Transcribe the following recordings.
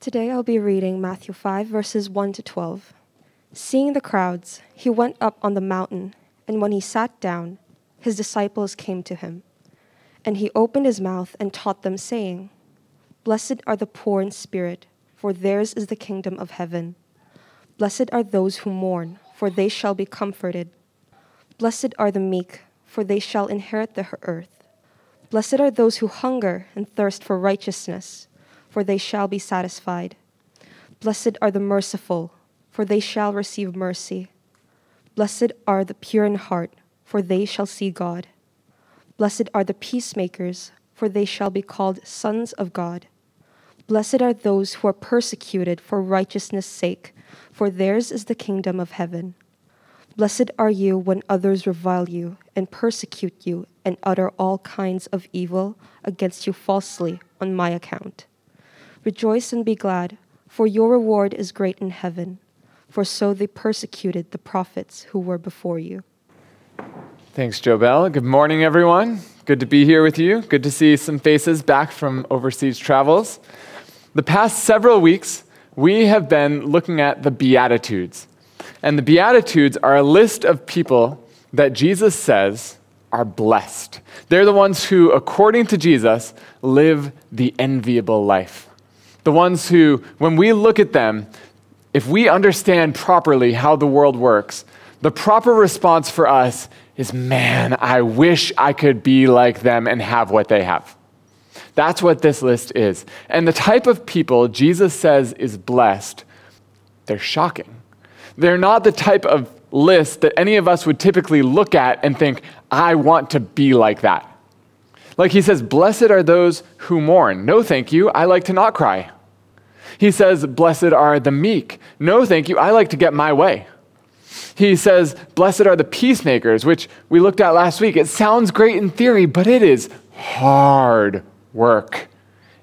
Today I'll be reading Matthew 5, verses 1 to 12. Seeing the crowds, he went up on the mountain, and when he sat down, his disciples came to him. And he opened his mouth and taught them, saying, Blessed are the poor in spirit, for theirs is the kingdom of heaven. Blessed are those who mourn, for they shall be comforted. Blessed are the meek, for they shall inherit the earth. Blessed are those who hunger and thirst for righteousness for they shall be satisfied. Blessed are the merciful, for they shall receive mercy. Blessed are the pure in heart, for they shall see God. Blessed are the peacemakers, for they shall be called sons of God. Blessed are those who are persecuted for righteousness' sake, for theirs is the kingdom of heaven. Blessed are you when others revile you and persecute you and utter all kinds of evil against you falsely on my account. Rejoice and be glad, for your reward is great in heaven, for so they persecuted the prophets who were before you. Thanks, Jobel. Good morning, everyone. Good to be here with you. Good to see some faces back from overseas travels. The past several weeks, we have been looking at the Beatitudes. And the Beatitudes are a list of people that Jesus says are blessed. They're the ones who, according to Jesus, live the enviable life the ones who, when we look at them, if we understand properly how the world works, the proper response for us is, man, I wish I could be like them and have what they have. That's what this list is. And the type of people Jesus says is blessed, they're shocking. They're not the type of list that any of us would typically look at and think, I want to be like that. Like he says, Blessed are those who mourn. No, thank you. I like to not cry. He says, Blessed are the meek. No, thank you. I like to get my way. He says, Blessed are the peacemakers, which we looked at last week. It sounds great in theory, but it is hard work.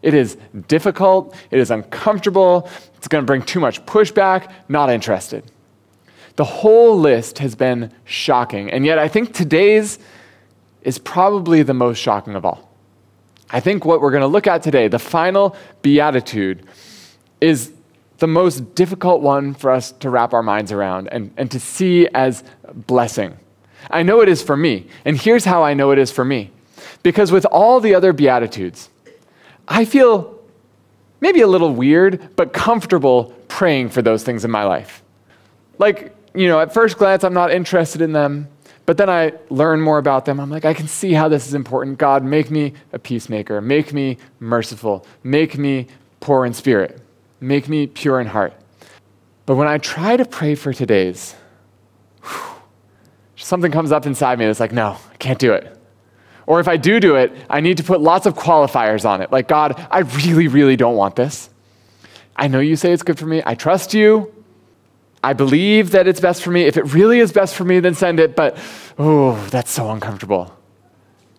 It is difficult. It is uncomfortable. It's going to bring too much pushback. Not interested. The whole list has been shocking. And yet, I think today's is probably the most shocking of all. I think what we're going to look at today, the final beatitude, is the most difficult one for us to wrap our minds around and, and to see as blessing. I know it is for me. And here's how I know it is for me. Because with all the other Beatitudes, I feel maybe a little weird, but comfortable praying for those things in my life. Like, you know, at first glance, I'm not interested in them. But then I learn more about them. I'm like, I can see how this is important. God, make me a peacemaker. Make me merciful. Make me poor in spirit. Make me pure in heart. But when I try to pray for today's, whew, something comes up inside me that's like, no, I can't do it. Or if I do do it, I need to put lots of qualifiers on it. Like, God, I really, really don't want this. I know you say it's good for me. I trust you. I believe that it's best for me. If it really is best for me, then send it. But, oh, that's so uncomfortable.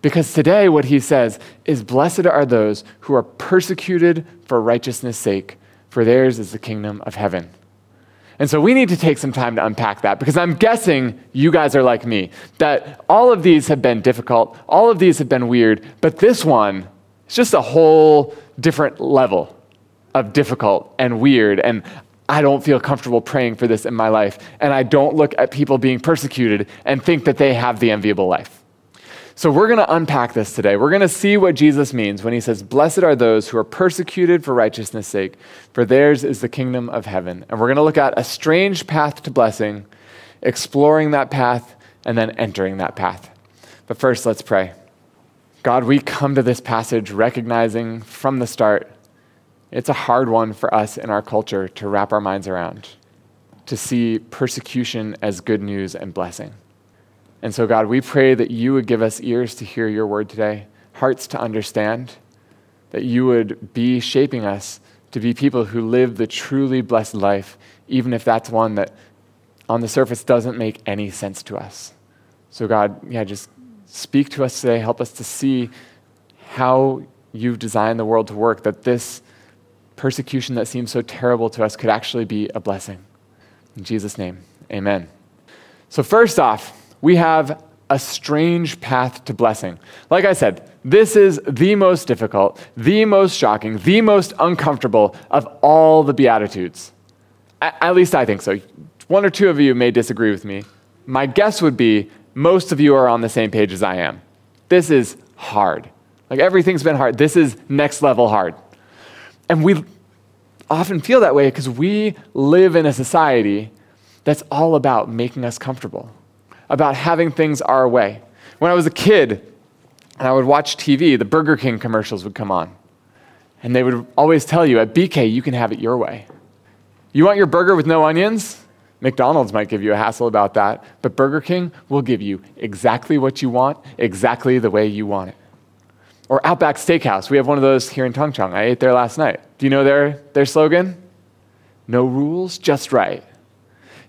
Because today, what he says is, Blessed are those who are persecuted for righteousness' sake, for theirs is the kingdom of heaven. And so we need to take some time to unpack that because I'm guessing you guys are like me, that all of these have been difficult, all of these have been weird, but this one is just a whole different level of difficult and weird. And I don't feel comfortable praying for this in my life. And I don't look at people being persecuted and think that they have the enviable life. So we're going to unpack this today. We're going to see what Jesus means when he says, Blessed are those who are persecuted for righteousness' sake, for theirs is the kingdom of heaven. And we're going to look at a strange path to blessing, exploring that path, and then entering that path. But first, let's pray. God, we come to this passage recognizing from the start it's a hard one for us in our culture to wrap our minds around, to see persecution as good news and blessing. And so, God, we pray that you would give us ears to hear your word today, hearts to understand, that you would be shaping us to be people who live the truly blessed life, even if that's one that on the surface doesn't make any sense to us. So, God, yeah, just speak to us today. Help us to see how you've designed the world to work, that this persecution that seems so terrible to us could actually be a blessing. In Jesus' name, amen. So, first off, we have a strange path to blessing. Like I said, this is the most difficult, the most shocking, the most uncomfortable of all the Beatitudes. At least I think so. One or two of you may disagree with me. My guess would be most of you are on the same page as I am. This is hard. Like everything's been hard. This is next level hard. And we often feel that way because we live in a society that's all about making us comfortable, about having things our way. When I was a kid and I would watch TV, the Burger King commercials would come on. And they would always tell you at BK, you can have it your way. You want your burger with no onions? McDonald's might give you a hassle about that, but Burger King will give you exactly what you want, exactly the way you want it. Or Outback Steakhouse. We have one of those here in Tung Chung. I ate there last night. Do you know their, their slogan? No rules, just right.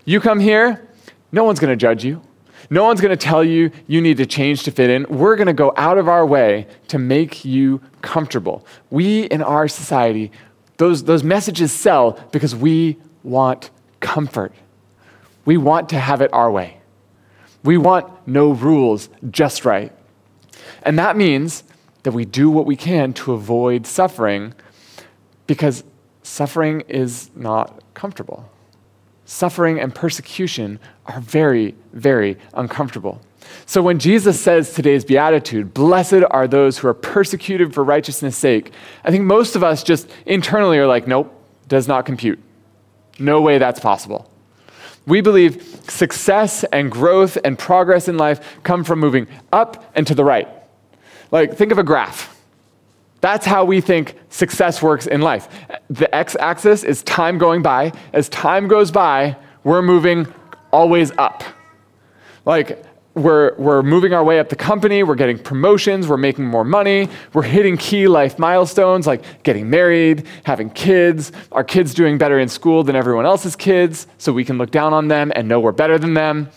You come here, no one's going to judge you. No one's going to tell you you need to change to fit in. We're going to go out of our way to make you comfortable. We in our society, those, those messages sell because we want comfort. We want to have it our way. We want no rules, just right. And that means that we do what we can to avoid suffering because suffering is not comfortable. Suffering and persecution are very, very uncomfortable. So when Jesus says today's beatitude, blessed are those who are persecuted for righteousness' sake, I think most of us just internally are like, nope, does not compute. No way that's possible. We believe success and growth and progress in life come from moving up and to the right. Like, think of a graph. That's how we think success works in life. The x axis is time going by. As time goes by, we're moving always up. Like, we're, we're moving our way up the company, we're getting promotions, we're making more money, we're hitting key life milestones like getting married, having kids, our kids doing better in school than everyone else's kids, so we can look down on them and know we're better than them.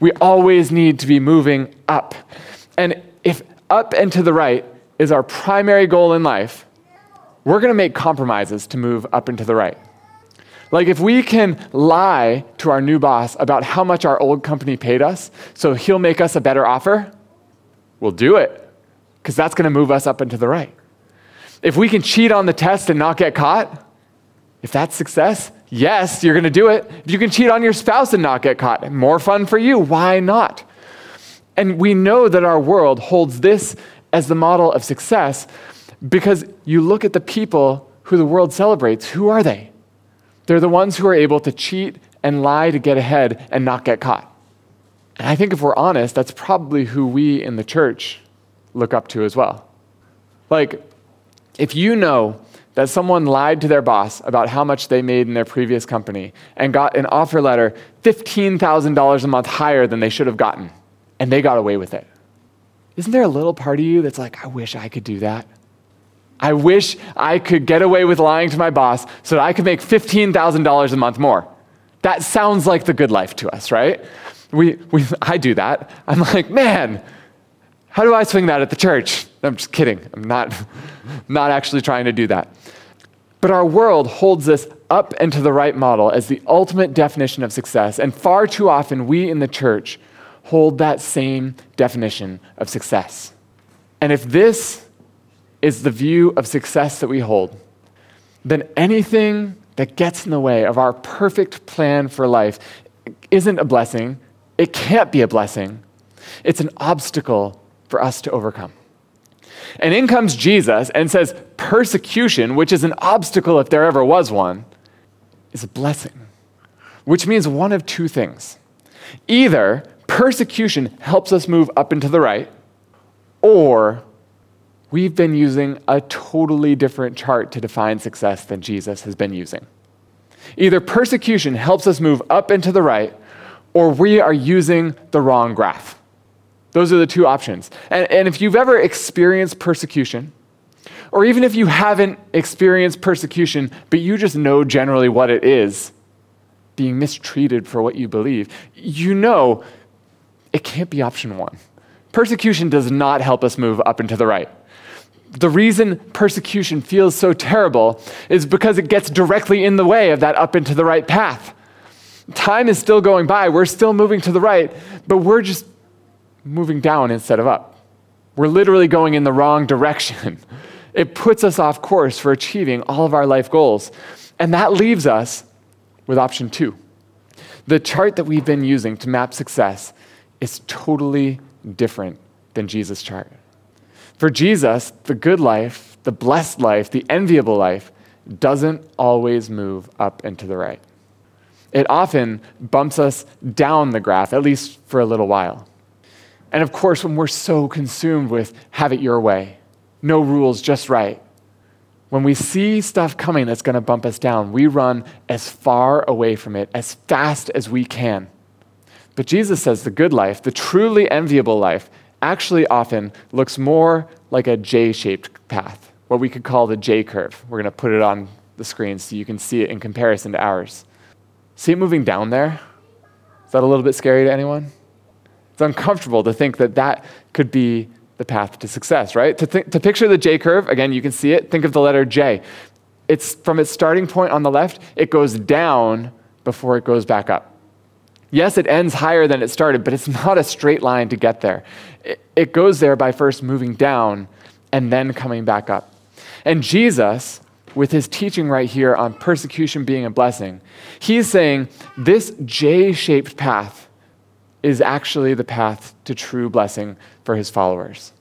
We always need to be moving up. And if up and to the right is our primary goal in life, we're going to make compromises to move up and to the right. Like, if we can lie to our new boss about how much our old company paid us so he'll make us a better offer, we'll do it because that's going to move us up and to the right. If we can cheat on the test and not get caught, if that's success, yes, you're going to do it. If you can cheat on your spouse and not get caught, more fun for you. Why not? And we know that our world holds this as the model of success because you look at the people who the world celebrates. Who are they? They're the ones who are able to cheat and lie to get ahead and not get caught. And I think if we're honest, that's probably who we in the church look up to as well. Like, if you know that someone lied to their boss about how much they made in their previous company and got an offer letter $15,000 a month higher than they should have gotten, and they got away with it. Isn't there a little part of you that's like, I wish I could do that? I wish I could get away with lying to my boss so that I could make $15,000 a month more. That sounds like the good life to us, right? We, we, I do that. I'm like, man, how do I swing that at the church? I'm just kidding. I'm not, not actually trying to do that. But our world holds this up and to the right model as the ultimate definition of success. And far too often, we in the church hold that same definition of success. And if this is the view of success that we hold, then anything that gets in the way of our perfect plan for life isn't a blessing. It can't be a blessing. It's an obstacle for us to overcome. And in comes Jesus and says, persecution, which is an obstacle if there ever was one, is a blessing, which means one of two things. Either persecution helps us move up and to the right, or we've been using a totally different chart to define success than Jesus has been using. Either persecution helps us move up and to the right, or we are using the wrong graph. Those are the two options. And, and if you've ever experienced persecution, or even if you haven't experienced persecution, but you just know generally what it is, being mistreated for what you believe, you know it can't be option one. Persecution does not help us move up and to the right. The reason persecution feels so terrible is because it gets directly in the way of that up and to the right path. Time is still going by, we're still moving to the right, but we're just moving down instead of up. We're literally going in the wrong direction. It puts us off course for achieving all of our life goals. And that leaves us with option two. The chart that we've been using to map success is totally different than Jesus' chart. For Jesus, the good life, the blessed life, the enviable life doesn't always move up and to the right. It often bumps us down the graph, at least for a little while. And of course, when we're so consumed with have it your way, no rules, just right, when we see stuff coming that's going to bump us down, we run as far away from it as fast as we can. But Jesus says the good life, the truly enviable life, actually often looks more like a J shaped path, what we could call the J curve. We're going to put it on the screen so you can see it in comparison to ours. See it moving down there? Is that a little bit scary to anyone? It's uncomfortable to think that that could be the path to success, right? To, th- to picture the J curve, again, you can see it. Think of the letter J. It's from its starting point on the left, it goes down before it goes back up. Yes, it ends higher than it started, but it's not a straight line to get there. It, goes there by first moving down and then coming back up. And Jesus, with his teaching right here on persecution being a blessing, he's saying this J shaped path is actually the path to true blessing for his followers.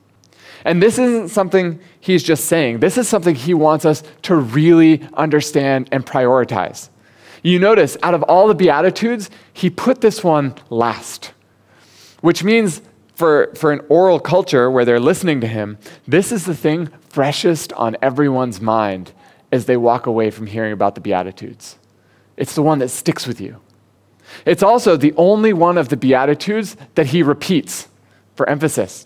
And this isn't something he's just saying, this is something he wants us to really understand and prioritize. You notice, out of all the Beatitudes, he put this one last, which means for, for an oral culture where they're listening to him, this is the thing freshest on everyone's mind as they walk away from hearing about the Beatitudes. It's the one that sticks with you. It's also the only one of the Beatitudes that he repeats for emphasis.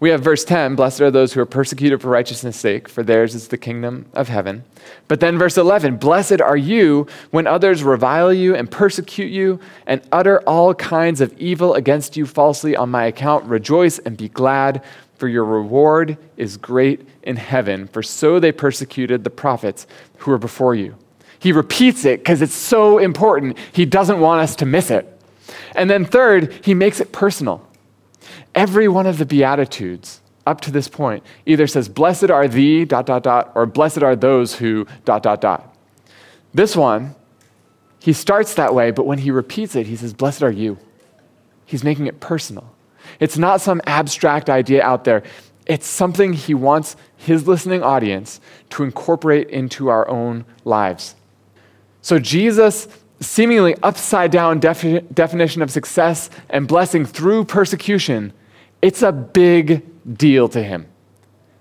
We have verse 10 Blessed are those who are persecuted for righteousness' sake, for theirs is the kingdom of heaven. But then verse 11 Blessed are you when others revile you and persecute you and utter all kinds of evil against you falsely on my account. Rejoice and be glad, for your reward is great in heaven, for so they persecuted the prophets who were before you. He repeats it because it's so important. He doesn't want us to miss it. And then, third, he makes it personal. Every one of the Beatitudes up to this point either says, Blessed are thee, dot, dot, dot, or blessed are those who, dot, dot, dot. This one, he starts that way, but when he repeats it, he says, Blessed are you. He's making it personal. It's not some abstract idea out there. It's something he wants his listening audience to incorporate into our own lives. So, Jesus' seemingly upside down defi- definition of success and blessing through persecution, it's a big deal to him.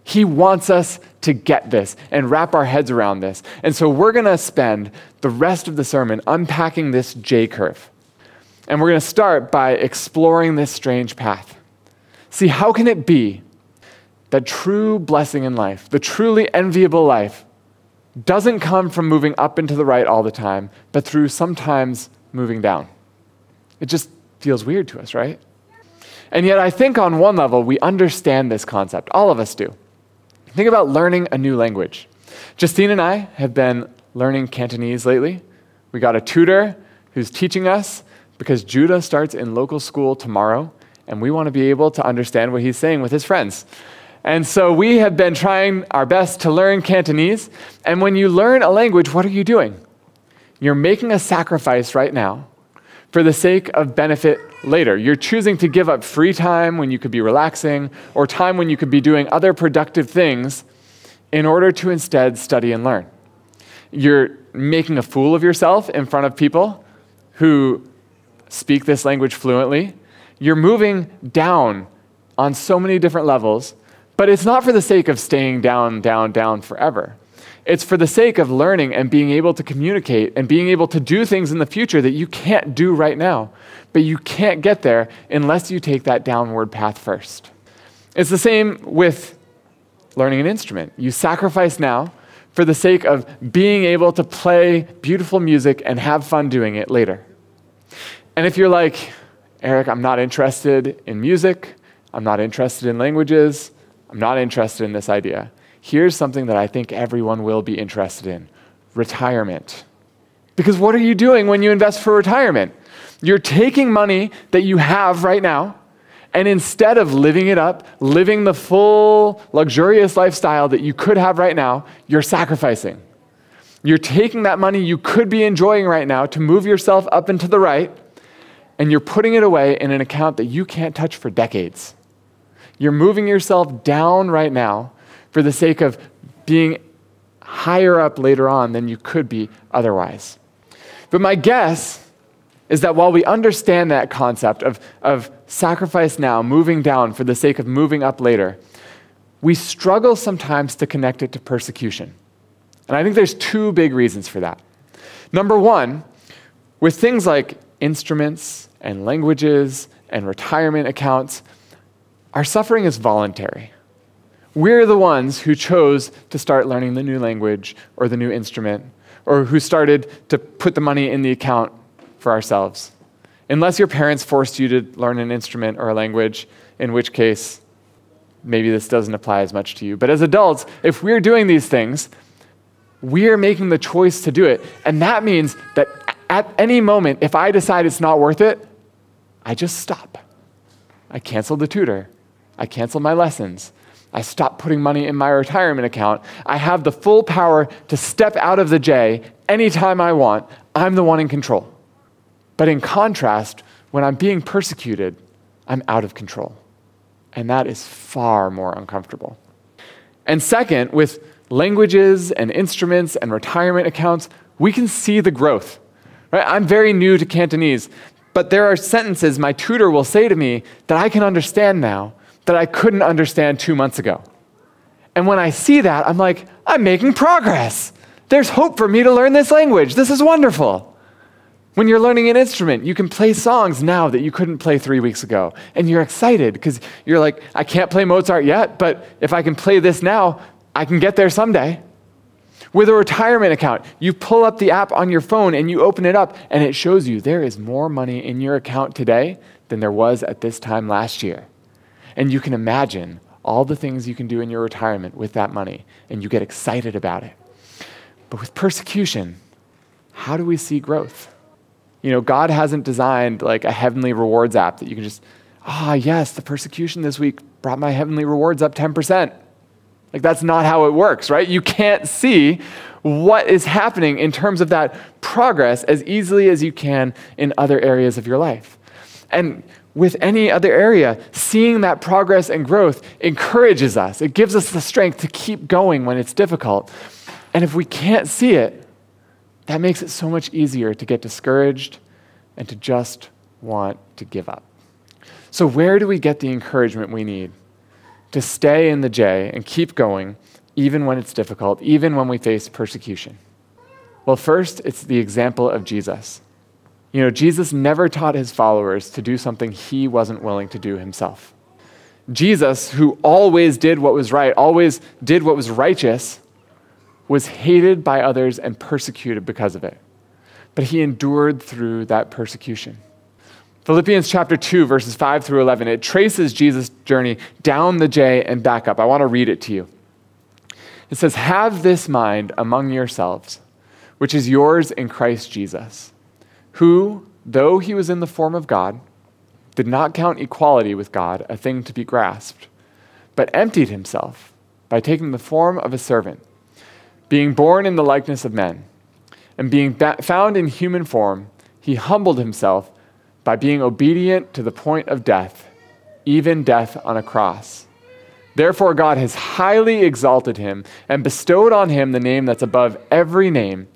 He wants us to get this and wrap our heads around this. And so we're going to spend the rest of the sermon unpacking this J curve. And we're going to start by exploring this strange path. See, how can it be that true blessing in life, the truly enviable life, doesn't come from moving up and to the right all the time, but through sometimes moving down. It just feels weird to us, right? And yet, I think on one level, we understand this concept. All of us do. Think about learning a new language. Justine and I have been learning Cantonese lately. We got a tutor who's teaching us because Judah starts in local school tomorrow, and we want to be able to understand what he's saying with his friends. And so we have been trying our best to learn Cantonese. And when you learn a language, what are you doing? You're making a sacrifice right now for the sake of benefit later. You're choosing to give up free time when you could be relaxing or time when you could be doing other productive things in order to instead study and learn. You're making a fool of yourself in front of people who speak this language fluently. You're moving down on so many different levels but it's not for the sake of staying down, down, down forever. It's for the sake of learning and being able to communicate and being able to do things in the future that you can't do right now. But you can't get there unless you take that downward path first. It's the same with learning an instrument. You sacrifice now for the sake of being able to play beautiful music and have fun doing it later. And if you're like, Eric, I'm not interested in music, I'm not interested in languages, I'm not interested in this idea. Here's something that I think everyone will be interested in retirement. Because what are you doing when you invest for retirement? You're taking money that you have right now And instead of living it up, living the full, luxurious lifestyle that you could have right now, you're sacrificing. You're taking that money you could be enjoying right now to move yourself up and to the right, and you're putting it away in an account that you can't touch for decades. You're moving yourself down right now for the sake of being higher up later on than you could be otherwise. But my guess is that while we understand that concept of, of sacrifice now, moving down for the sake of moving up later, we struggle sometimes to connect it to persecution. And I think there's two big reasons for that. Number one, with things like instruments and languages and retirement accounts, our suffering is voluntary. We're the ones who chose to start learning the new language or the new instrument, or who started to put the money in the account for ourselves. Unless your parents forced you to learn an instrument or a language, in which case, maybe this doesn't apply as much to you. But as adults, if we're doing these things, we're making the choice to do it. And that means that at any moment, if I decide it's not worth it, I just stop. I cancel the tutor. I cancel my lessons. I stop putting money in my retirement account. I have the full power to step out of the J anytime I want. I'm the one in control. But in contrast, when I'm being persecuted, I'm out of control. And that is far more uncomfortable. And second, with languages and instruments and retirement accounts, we can see the growth. Right? I'm very new to Cantonese, but there are sentences my tutor will say to me that I can understand now that I couldn't understand two months ago. And when I see that, I'm like, I'm making progress. There's hope for me to learn this language. This is wonderful. When you're learning an instrument, you can play songs now that you couldn't play three weeks ago. And you're excited because you're like, I can't play Mozart yet, but if I can play this now, I can get there someday. With a retirement account, you pull up the app on your phone and you open it up, and it shows you there is more money in your account today than there was at this time last year. And you can imagine all the things you can do in your retirement with that money, and you get excited about it. But with persecution, how do we see growth? You know, God hasn't designed like a heavenly rewards app that you can just, ah, oh, yes, the persecution this week brought my heavenly rewards up 10%. Like, that's not how it works, right? You can't see what is happening in terms of that progress as easily as you can in other areas of your life. And with any other area, seeing that progress and growth encourages us. It gives us the strength to keep going when it's difficult. And if we can't see it, that makes it so much easier to get discouraged and to just want to give up. So, where do we get the encouragement we need to stay in the J and keep going, even when it's difficult, even when we face persecution? Well, first, it's the example of Jesus. You know, Jesus never taught his followers to do something he wasn't willing to do himself. Jesus, who always did what was right, always did what was righteous, was hated by others and persecuted because of it. But he endured through that persecution. Philippians chapter 2, verses 5 through 11, it traces Jesus' journey down the J and back up. I want to read it to you. It says, Have this mind among yourselves, which is yours in Christ Jesus, who, though he was in the form of God, did not count equality with God a thing to be grasped, but emptied himself by taking the form of a servant, being born in the likeness of men, and being found in human form, he humbled himself by being obedient to the point of death, even death on a cross. Therefore, God has highly exalted him and bestowed on him the name that's above every name,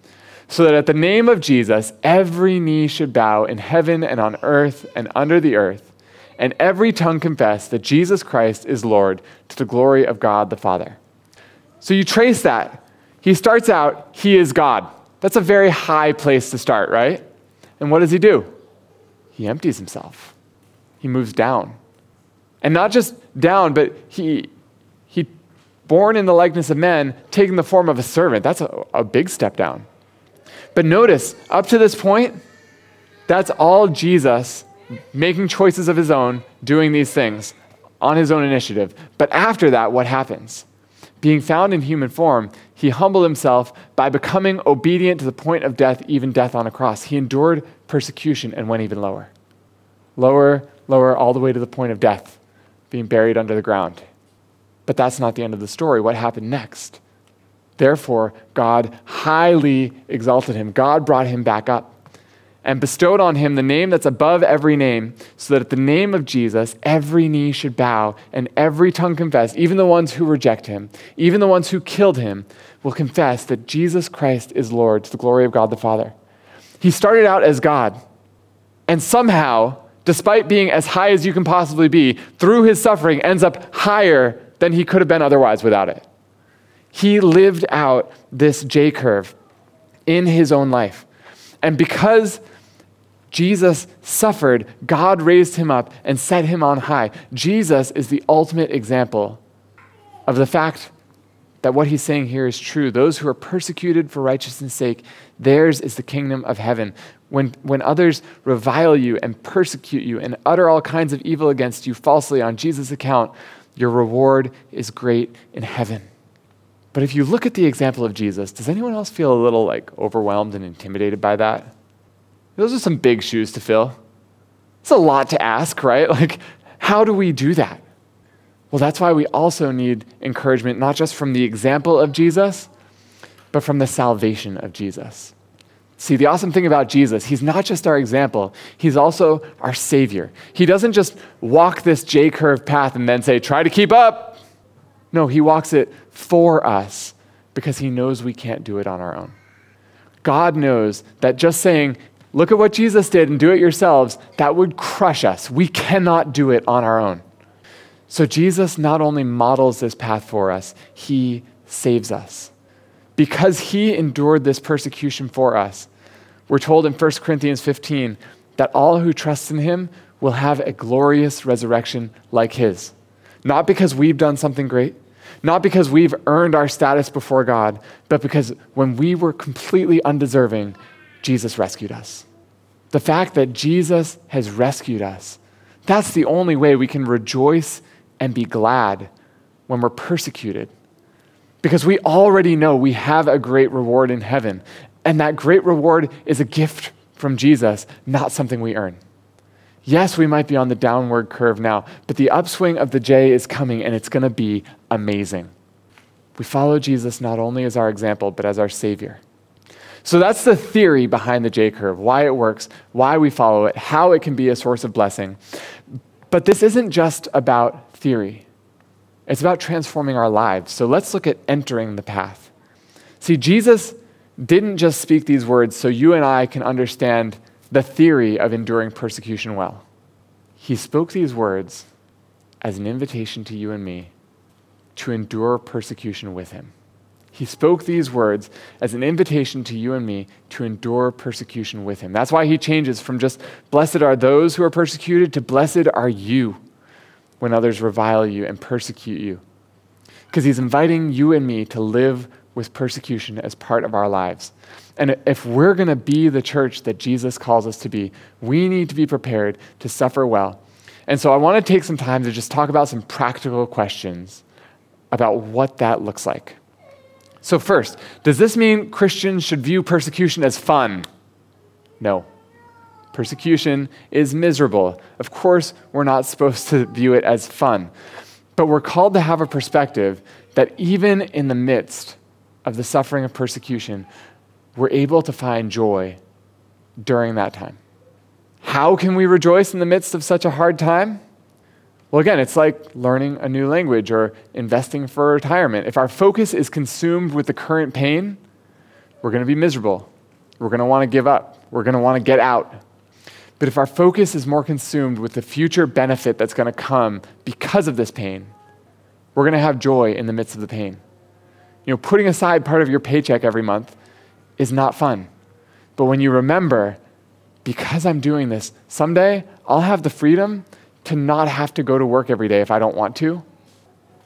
so that at the name of Jesus, every knee should bow in heaven and on earth and under the earth, and every tongue confess that Jesus Christ is Lord to the glory of God the Father. So you trace that. He starts out, He is God. That's a very high place to start, right? And what does He do? he empties himself. He moves down. And not just down, but he, he born in the likeness of men, taking the form of a servant. That's a, a big step down. But notice, up to this point, that's all Jesus making choices of his own, doing these things on his own initiative. But after that, what happens? Being found in human form, he humbled himself by becoming obedient to the point of death, even death on a cross. He endured persecution and went even lower. Lower, lower, all the way to the point of death, being buried under the ground. But that's not the end of the story. What happened next? Therefore, God highly exalted him. God brought him back up and bestowed on him the name that's above every name, so that at the name of Jesus, every knee should bow and every tongue confess, even the ones who reject him, even the ones who killed him, will confess that Jesus Christ is Lord to the glory of God the Father. He started out as God, and somehow, despite being as high as you can possibly be, through his suffering, ends up higher than he could have been otherwise without it. He lived out this J curve in his own life. And because Jesus suffered, God raised him up and set him on high. Jesus is the ultimate example of the fact that what he's saying here is true. Those who are persecuted for righteousness' sake, theirs is the kingdom of heaven. When, when others revile you and persecute you and utter all kinds of evil against you falsely on Jesus' account, your reward is great in heaven. But if you look at the example of Jesus, does anyone else feel a little like overwhelmed and intimidated by that? Those are some big shoes to fill. It's a lot to ask, right? Like, how do we do that? Well, that's why we also need encouragement, not just from the example of Jesus, but from the salvation of Jesus. See, the awesome thing about Jesus, he's not just our example, he's also our Savior. He doesn't just walk this J curve path and then say, try to keep up. No, he walks it for us because he knows we can't do it on our own. God knows that just saying, look at what Jesus did and do it yourselves, that would crush us. We cannot do it on our own. So Jesus not only models this path for us, he saves us. Because he endured this persecution for us, we're told in 1 Corinthians 15 that all who trust in him will have a glorious resurrection like his. Not because we've done something great, not because we've earned our status before God, but because when we were completely undeserving, Jesus rescued us. The fact that Jesus has rescued us, that's the only way we can rejoice and be glad when we're persecuted. Because we already know we have a great reward in heaven. And that great reward is a gift from Jesus, not something we earn. Yes, we might be on the downward curve now, but the upswing of the J is coming and it's going to be amazing. We follow Jesus not only as our example, but as our Savior. So that's the theory behind the J curve, why it works, why we follow it, how it can be a source of blessing. But this isn't just about theory, it's about transforming our lives. So let's look at entering the path. See, Jesus didn't just speak these words so you and I can understand the theory of enduring persecution well. He spoke these words as an invitation to you and me to endure persecution with him. He spoke these words as an invitation to you and me to endure persecution with him. That's why he changes from just blessed are those who are persecuted to blessed are you when others revile you and persecute you. Because he's inviting you and me to live with persecution as part of our lives. And if we're going to be the church that Jesus calls us to be, we need to be prepared to suffer well. And so I want to take some time to just talk about some practical questions about what that looks like. So, first, does this mean Christians should view persecution as fun? No. Persecution is miserable. Of course, we're not supposed to view it as fun. But we're called to have a perspective that even in the midst of the suffering of persecution, we're able to find joy during that time. How can we rejoice in the midst of such a hard time? Well, again, it's like learning a new language or investing for retirement. If our focus is consumed with the current pain, we're going to be miserable. We're going to want to give up. We're going to want to get out. But if our focus is more consumed with the future benefit that's going to come because of this pain, we're going to have joy in the midst of the pain. You know, putting aside part of your paycheck every month is not fun. But when you remember, because I'm doing this, someday I'll have the freedom to not have to go to work every day if I don't want to.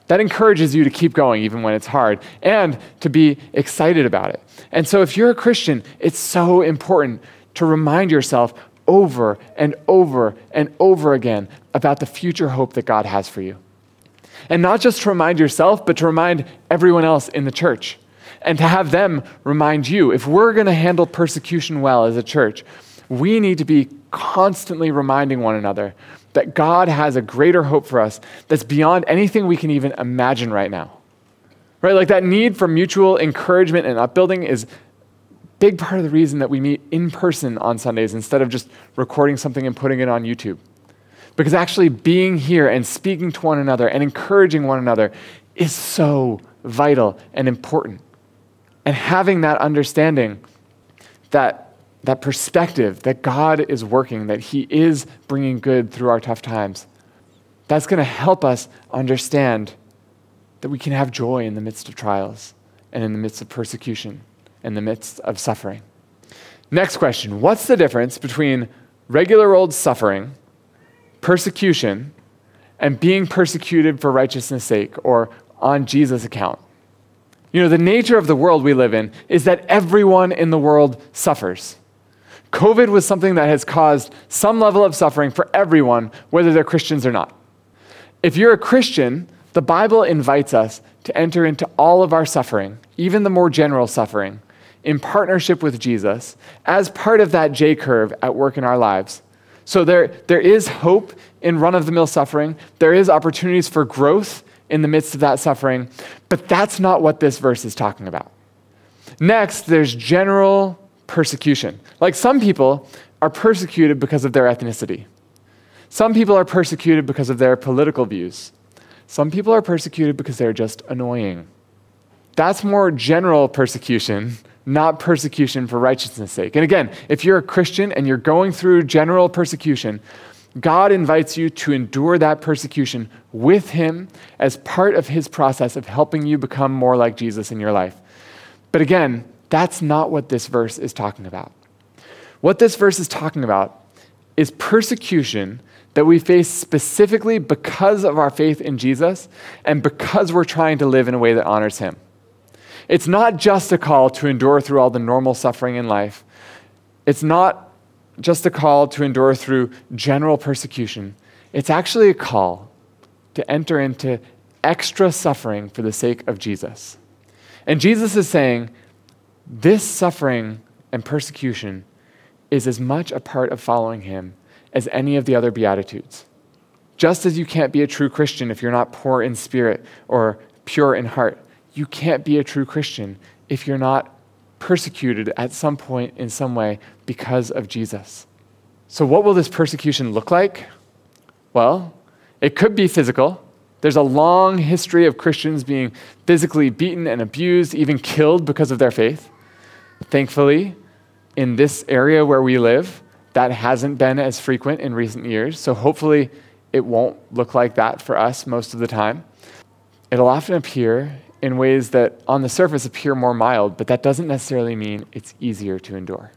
That encourages you to keep going even when it's hard and to be excited about it. And so, if you're a Christian, it's so important to remind yourself over and over and over again about the future hope that God has for you. And not just to remind yourself, but to remind everyone else in the church and to have them remind you. If we're going to handle persecution well as a church, we need to be constantly reminding one another that God has a greater hope for us that's beyond anything we can even imagine right now. Right? Like that need for mutual encouragement and upbuilding is big part of the reason that we meet in person on Sundays instead of just recording something and putting it on YouTube. Because actually being here and speaking to one another and encouraging one another is so vital and important. And having that understanding, that, that perspective that God is working, that He is bringing good through our tough times, that's going to help us understand that we can have joy in the midst of trials and in the midst of persecution, in the midst of suffering. Next question What's the difference between regular old suffering, persecution, and being persecuted for righteousness' sake or on Jesus' account? You know, the nature of the world we live in is that everyone in the world suffers. COVID was something that has caused some level of suffering for everyone, whether they're Christians or not. If you're a Christian, the Bible invites us to enter into all of our suffering, even the more general suffering, in partnership with Jesus as part of that J curve at work in our lives. So there, there is hope in run of the mill suffering, there is opportunities for growth in the midst of that suffering, but that's not what this verse is talking about. Next, there's general persecution. Like some people are persecuted because of their ethnicity. Some people are persecuted because of their political views. Some people are persecuted because they're just annoying. That's more general persecution, not persecution for righteousness' sake. And again, if you're a Christian and you're going through general persecution, God invites you to endure that persecution with Him as part of His process of helping you become more like Jesus in your life. But again, that's not what this verse is talking about. What this verse is talking about is persecution that we face specifically because of our faith in Jesus and because we're trying to live in a way that honors Him. It's not just a call to endure through all the normal suffering in life. It's not just a call to endure through general persecution. It's actually a call to enter into extra suffering for the sake of Jesus. And Jesus is saying, this suffering and persecution is as much a part of following Him as any of the other Beatitudes. Just as you can't be a true Christian if you're not poor in spirit or pure in heart, you can't be a true Christian if you're not persecuted at some point in some way because of Jesus. So, what will this persecution look like? Well, it could be physical. There's a long history of Christians being physically beaten and abused, even killed because of their faith. Thankfully, in this area where we live, that hasn't been as frequent in recent years, so hopefully it won't look like that for us most of the time. It'll often appear in ways that on the surface appear more mild, but that doesn't necessarily mean it's easier to endure.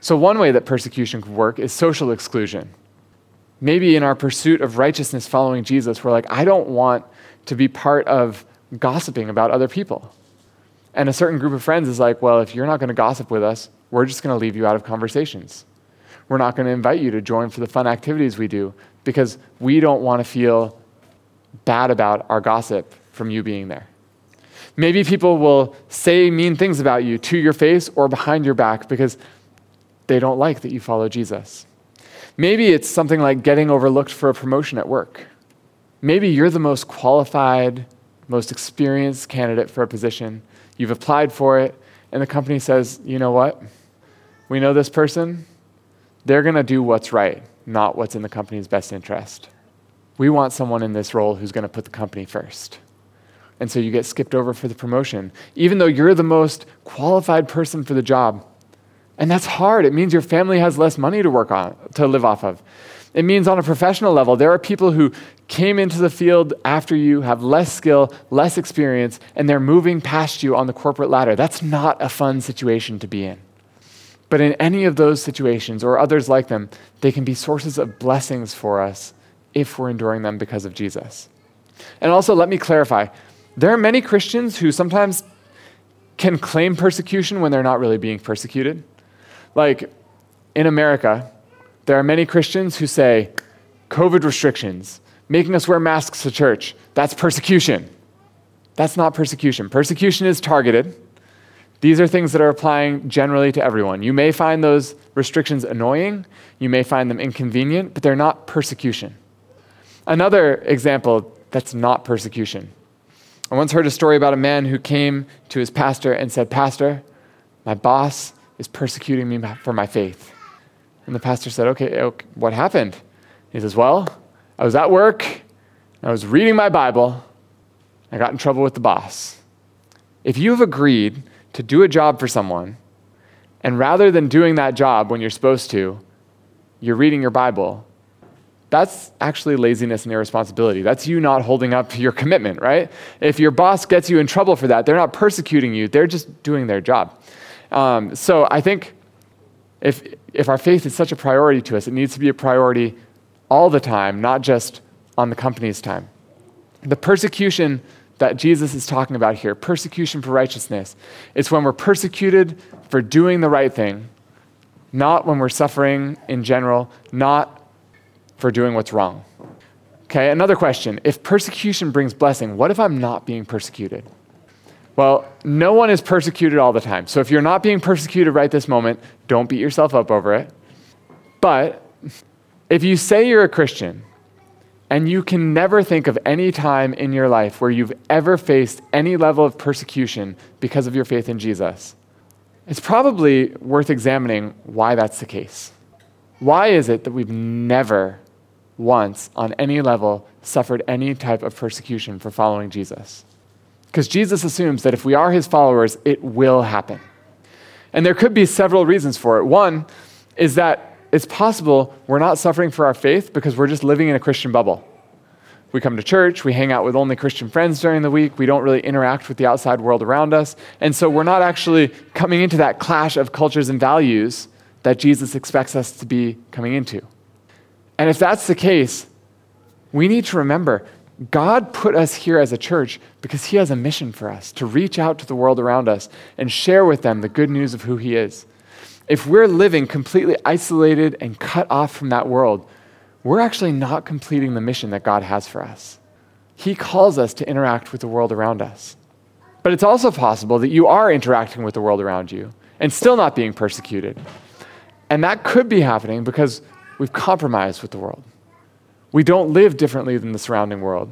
So, one way that persecution could work is social exclusion. Maybe in our pursuit of righteousness following Jesus, we're like, I don't want to be part of gossiping about other people. And a certain group of friends is like, well, if you're not going to gossip with us, we're just going to leave you out of conversations. We're not going to invite you to join for the fun activities we do because we don't want to feel bad about our gossip from you being there. Maybe people will say mean things about you to your face or behind your back because they don't like that you follow Jesus. Maybe it's something like getting overlooked for a promotion at work. Maybe you're the most qualified, most experienced candidate for a position. You've applied for it, and the company says, you know what? We know this person, they're going to do what's right, not what's in the company's best interest. We want someone in this role who's going to put the company first. And so you get skipped over for the promotion, even though you're the most qualified person for the job. And that's hard. It means your family has less money to work on, to live off of. It means on a professional level, there are people who came into the field after you, have less skill, less experience, and they're moving past you on the corporate ladder. That's not a fun situation to be in. But in any of those situations or others like them, they can be sources of blessings for us if we're enduring them because of Jesus. And also, let me clarify there are many Christians who sometimes can claim persecution when they're not really being persecuted. Like in America, there are many Christians who say, COVID restrictions, making us wear masks to church, that's persecution. That's not persecution. Persecution is targeted. These are things that are applying generally to everyone. You may find those restrictions annoying, you may find them inconvenient, but they're not persecution. Another example that's not persecution. I once heard a story about a man who came to his pastor and said, Pastor, my boss is persecuting me for my faith. And the pastor said, Okay, okay what happened? He says, Well, I was at work, I was reading my Bible, I got in trouble with the boss. If you have agreed to do a job for someone, and rather than doing that job when you're supposed to, you're reading your Bible, that's actually laziness and irresponsibility. That's you not holding up your commitment, right? If your boss gets you in trouble for that, they're not persecuting you, they're just doing their job. Um, so I think if, if our faith is such a priority to us, it needs to be a priority all the time, not just on the company's time. The persecution that Jesus is talking about here, persecution for righteousness, it's when we're persecuted for doing the right thing, not when we're suffering in general, not for doing what's wrong. Okay, another question. If persecution brings blessing, what if I'm not being persecuted? Well, no one is persecuted all the time. So if you're not being persecuted right this moment, don't beat yourself up over it. But if you say you're a Christian and you can never think of any time in your life where you've ever faced any level of persecution because of your faith in Jesus, it's probably worth examining why that's the case. Why is it that we've never once, on any level, suffered any type of persecution for following Jesus? Because Jesus assumes that if we are his followers, it will happen. And there could be several reasons for it. One is that it's possible we're not suffering for our faith because we're just living in a Christian bubble. We come to church, we hang out with only Christian friends during the week, we don't really interact with the outside world around us. And so we're not actually coming into that clash of cultures and values that Jesus expects us to be coming into. And if that's the case, we need to remember God put us here as a church because He has a mission for us to reach out to the world around us and share with them the good news of who He is if we're living completely isolated and cut off from that world, we're actually not completing the mission that God has for us. He calls us to interact with the world around us. But it's also possible that you are interacting with the world around you and still not being persecuted. And that could be happening because we've compromised with the world. We don't live differently than the surrounding world.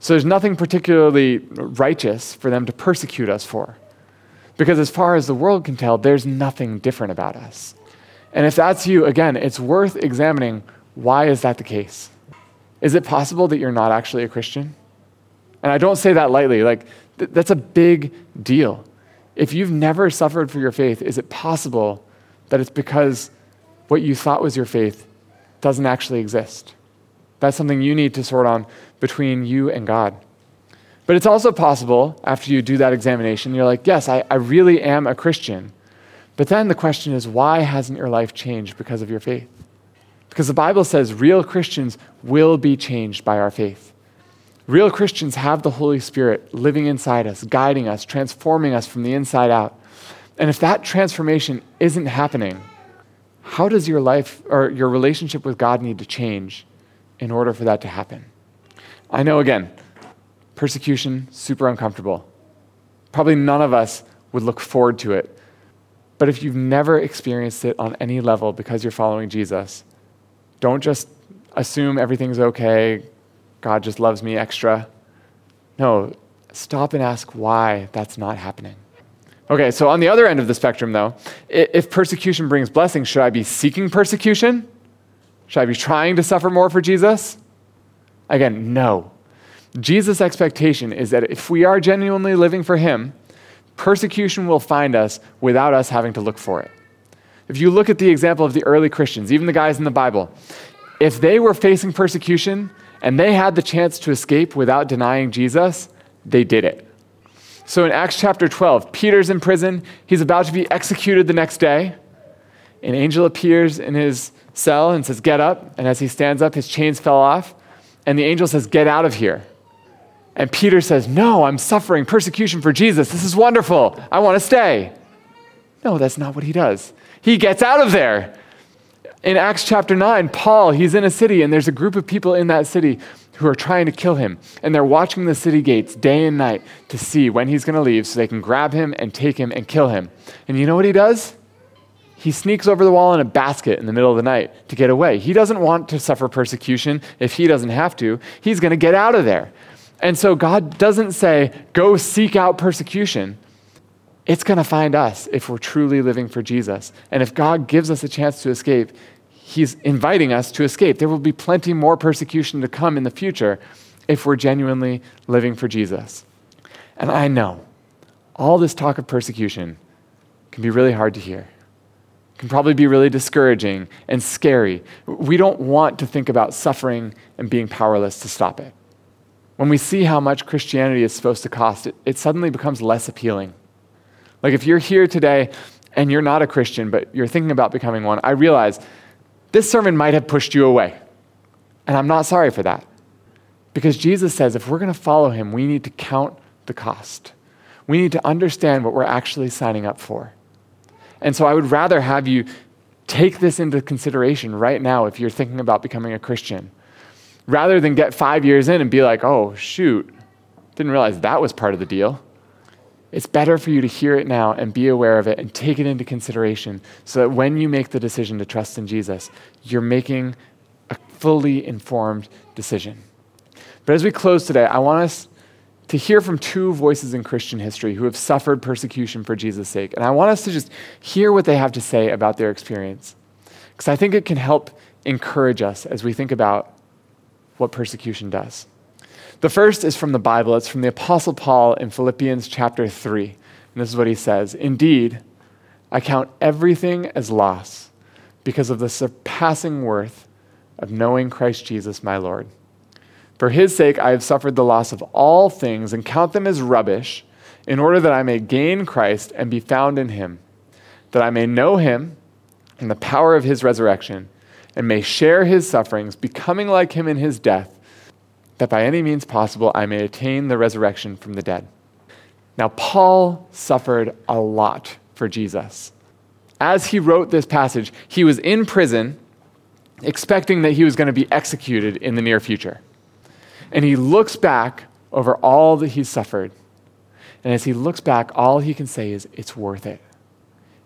So there's nothing particularly righteous for them to persecute us for. Because as far as the world can tell, there's nothing different about us. And if that's you, again, it's worth examining why is that the case? Is it possible that you're not actually a Christian? And I don't say that lightly. Like, th- that's a big deal. If you've never suffered for your faith, is it possible that it's because what you thought was your faith doesn't actually exist? That's something you need to sort on between you and God. But it's also possible after you do that examination, you're like, yes, I, I really am a Christian. But then the question is, why hasn't your life changed because of your faith? Because the Bible says real Christians will be changed by our faith. Real Christians have the Holy Spirit living inside us, guiding us, transforming us from the inside out. And if that transformation isn't happening, how does your life or your relationship with God need to change in order for that to happen? I know, again, Persecution, super uncomfortable. Probably none of us would look forward to it. But if you've never experienced it on any level because you're following Jesus, don't just assume everything's okay, God just loves me extra. No, stop and ask why that's not happening. Okay, so on the other end of the spectrum, though, if persecution brings blessing, should I be seeking persecution? Should I be trying to suffer more for Jesus? Again, no. Jesus' expectation is that if we are genuinely living for Him, persecution will find us without us having to look for it. If you look at the example of the early Christians, even the guys in the Bible, if they were facing persecution and they had the chance to escape without denying Jesus, they did it. So in Acts chapter 12, Peter's in prison. He's about to be executed the next day. An angel appears in his cell and says, Get up. And as he stands up, his chains fell off. And the angel says, Get out of here. And Peter says, No, I'm suffering persecution for Jesus. This is wonderful. I want to stay. No, that's not what he does. He gets out of there. In Acts chapter 9, Paul, he's in a city, and there's a group of people in that city who are trying to kill him. And they're watching the city gates day and night to see when he's going to leave so they can grab him and take him and kill him. And you know what he does? He sneaks over the wall in a basket in the middle of the night to get away. He doesn't want to suffer persecution if he doesn't have to. He's going to get out of there. And so God doesn't say, go seek out persecution. It's going to find us if we're truly living for Jesus. And if God gives us a chance to escape, He's inviting us to escape. There will be plenty more persecution to come in the future if we're genuinely living for Jesus. And I know all this talk of persecution can be really hard to hear can probably be really discouraging and scary. We don't want to think about suffering and being powerless to stop it. When we see how much Christianity is supposed to cost, it, it suddenly becomes less appealing. Like if you're here today and you're not a Christian, but you're thinking about becoming one, I realize this sermon might have pushed you away. And I'm not sorry for that. Because Jesus says if we're going to follow him, we need to count the cost. We need to understand what we're actually signing up for. And so I would rather have you take this into consideration right now if you're thinking about becoming a Christian, rather than get five years in and be like, oh, shoot, didn't realize that was part of the deal. It's better for you to hear it now and be aware of it and take it into consideration so that when you make the decision to trust in Jesus, you're making a fully informed decision. But as we close today, I want us to hear from two voices in Christian history who have suffered persecution for Jesus' sake. And I want us to just hear what they have to say about their experience. Because I think it can help encourage us as we think about what persecution does. The first is from the Bible. It's from the Apostle Paul in Philippians chapter 3. And this is what he says Indeed, I count everything as loss because of the surpassing worth of knowing Christ Jesus, my Lord for his sake, I have suffered the loss of all things and count them as rubbish, in order that I may gain Christ and be found in him, that I may know him and the power of his resurrection, and may share his sufferings, becoming like him in his death, that by any means possible I may attain the resurrection from the dead. Now, Paul suffered a lot for Jesus. As he wrote this passage, he was in prison, expecting that he was going to be executed in the near future. And he looks back over all that he's suffered. And as he looks back, all he can say is, It's worth it.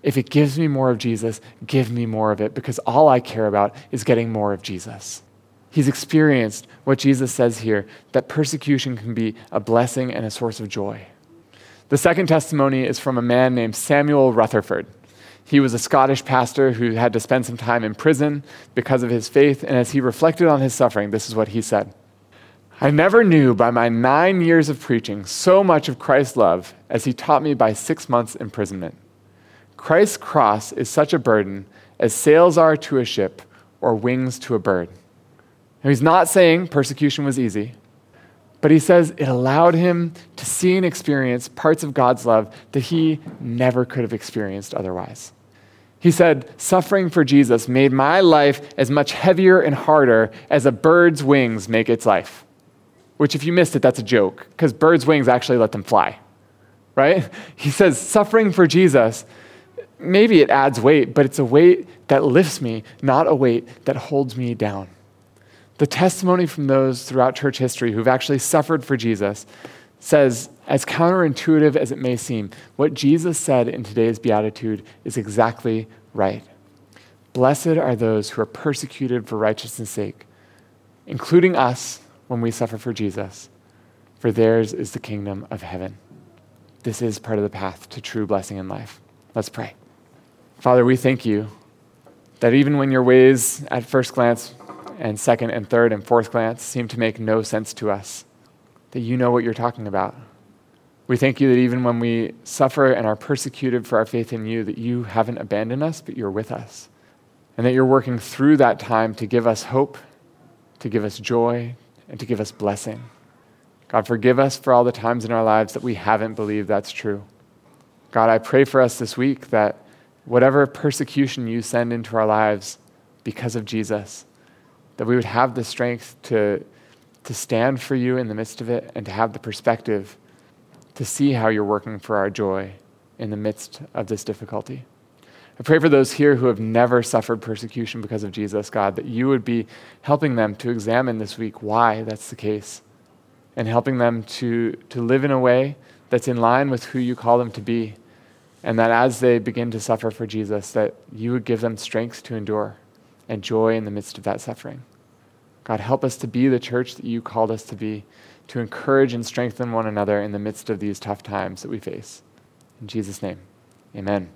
If it gives me more of Jesus, give me more of it, because all I care about is getting more of Jesus. He's experienced what Jesus says here that persecution can be a blessing and a source of joy. The second testimony is from a man named Samuel Rutherford. He was a Scottish pastor who had to spend some time in prison because of his faith, and as he reflected on his suffering, this is what he said I never knew by my nine years of preaching so much of Christ's love as he taught me by six months' imprisonment. Christ's cross is such a burden as sails are to a ship or wings to a bird. Now, he's not saying persecution was easy, but he says it allowed him to see and experience parts of God's love that he never could have experienced otherwise. He said, Suffering for Jesus made my life as much heavier and harder as a bird's wings make its life which, if you missed it, that's a joke, because birds' wings actually let them fly, right? He says, suffering for Jesus, maybe it adds weight, but it's a weight that lifts me, not a weight that holds me down. The testimony from those throughout church history who've actually suffered for Jesus says, as counterintuitive as it may seem, what Jesus said in today's Beatitude is exactly right. Blessed are those who are persecuted for righteousness' sake, including us when we suffer for Jesus, for theirs is the kingdom of heaven. This is part of the path to true blessing in life. Let's pray. Father, we thank you that even when your ways at first glance and second and third and fourth glance seem to make no sense to us, that you know what you're talking about. We thank you that even when we suffer and are persecuted for our faith in you, that you haven't abandoned us, but you're with us. And that you're working through that time to give us hope, to give us joy, and to give us blessing. God, forgive us for all the times in our lives that we haven't believed that's true. God, I pray for us this week that whatever persecution you send into our lives because of Jesus, that we would have the strength to, to stand for you in the midst of it and to have the perspective to see how you're working for our joy in the midst of this difficulty. I pray for those here who have never suffered persecution because of Jesus, God, that you would be helping them to examine this week why that's the case and helping them to, to live in a way that's in line with who you call them to be. And that as they begin to suffer for Jesus, that you would give them strength to endure and joy in the midst of that suffering. God, help us to be the church that you called us to be, to encourage and strengthen one another in the midst of these tough times that we face. In Jesus' name, amen.